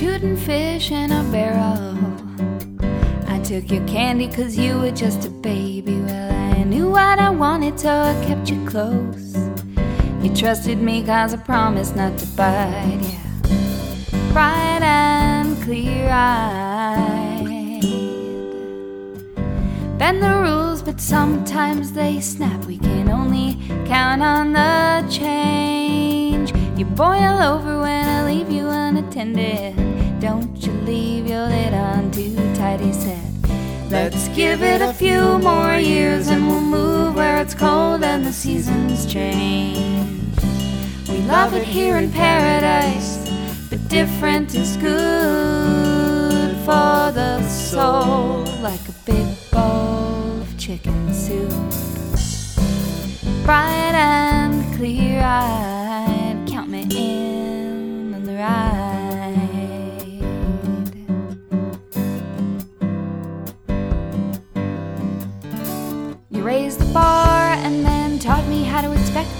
shooting fish in a barrel. I took your candy cause you were just a baby. Well, I knew what I wanted, so I kept you close. You trusted me cause I promised not to bite you. Yeah. Bright and clear eyed. Bend the rules, but sometimes they snap. We can only count on the change. You boil over when I leave you unattended. Don't you leave your lid on too tight, he said. Let's give it a few more years and we'll move where it's cold and the seasons change. We love it here in paradise, but different is good for the soul, like a big bowl of chicken soup. Bright and clear eyed,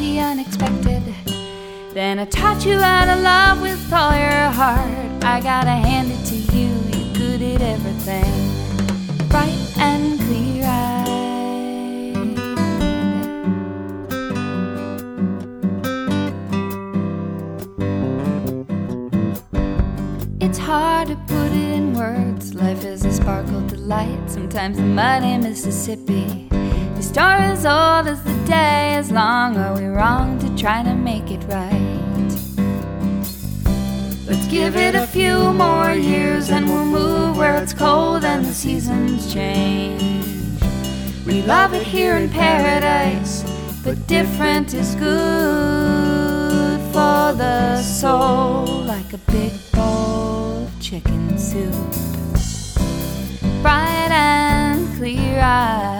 the unexpected. Then I taught you how to love with all your heart. I gotta hand it to you, you're good at everything. Bright and clear eyed. It's hard to put it in words. Life is a sparkle delight. Sometimes the mud in Mississippi. The story as old as the day, as long are we wrong to try to make it right. Let's give it a few more years and we'll move where it's cold and the seasons change. We love it here in paradise, but different is good for the soul, like a big bowl of chicken soup, bright and clear eyed.